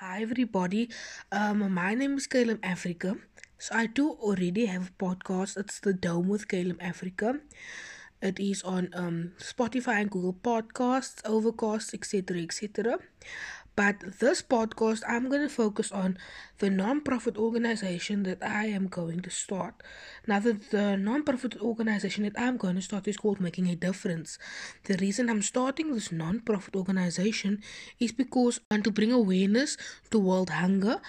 Hi everybody. Um, my name is Caleb Africa. So I do already have a podcast. It's the Dome with Caleb Africa. It is on um Spotify and Google Podcasts, Overcast, etc., etc. But this podcast, I'm going to focus on the non-profit organization that I am going to start. Now, the, the non-profit organization that I'm going to start is called Making a Difference. The reason I'm starting this non-profit organization is because I want to bring awareness to world hunger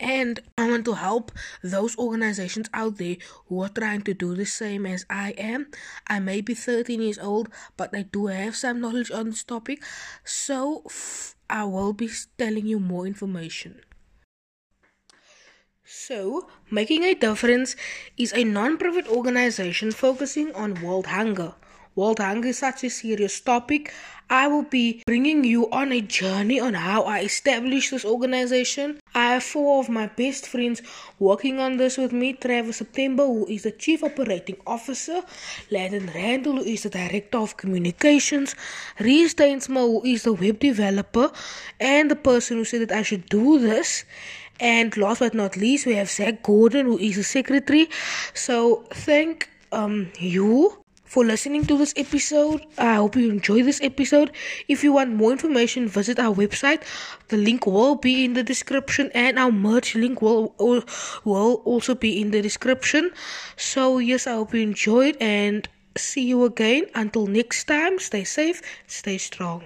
and I want to help those organizations out there who are trying to do the same as I am. I may be 13 years old, but I do have some knowledge on this topic. So f- I will be telling you more information. So, Making a Difference is a non profit organization focusing on world hunger. World hunger is such a serious topic. I will be bringing you on a journey on how I established this organization. I have four of my best friends working on this with me Travis September, who is the Chief Operating Officer, Landon Randall, who is the Director of Communications, Reese Steinsma, who is the web developer, and the person who said that I should do this. And last but not least, we have Zach Gordon, who is the secretary. So thank um you for listening to this episode. I hope you enjoy this episode. If you want more information, visit our website. The link will be in the description, and our merch link will will also be in the description. So yes, I hope you enjoyed, and see you again. Until next time, stay safe, stay strong.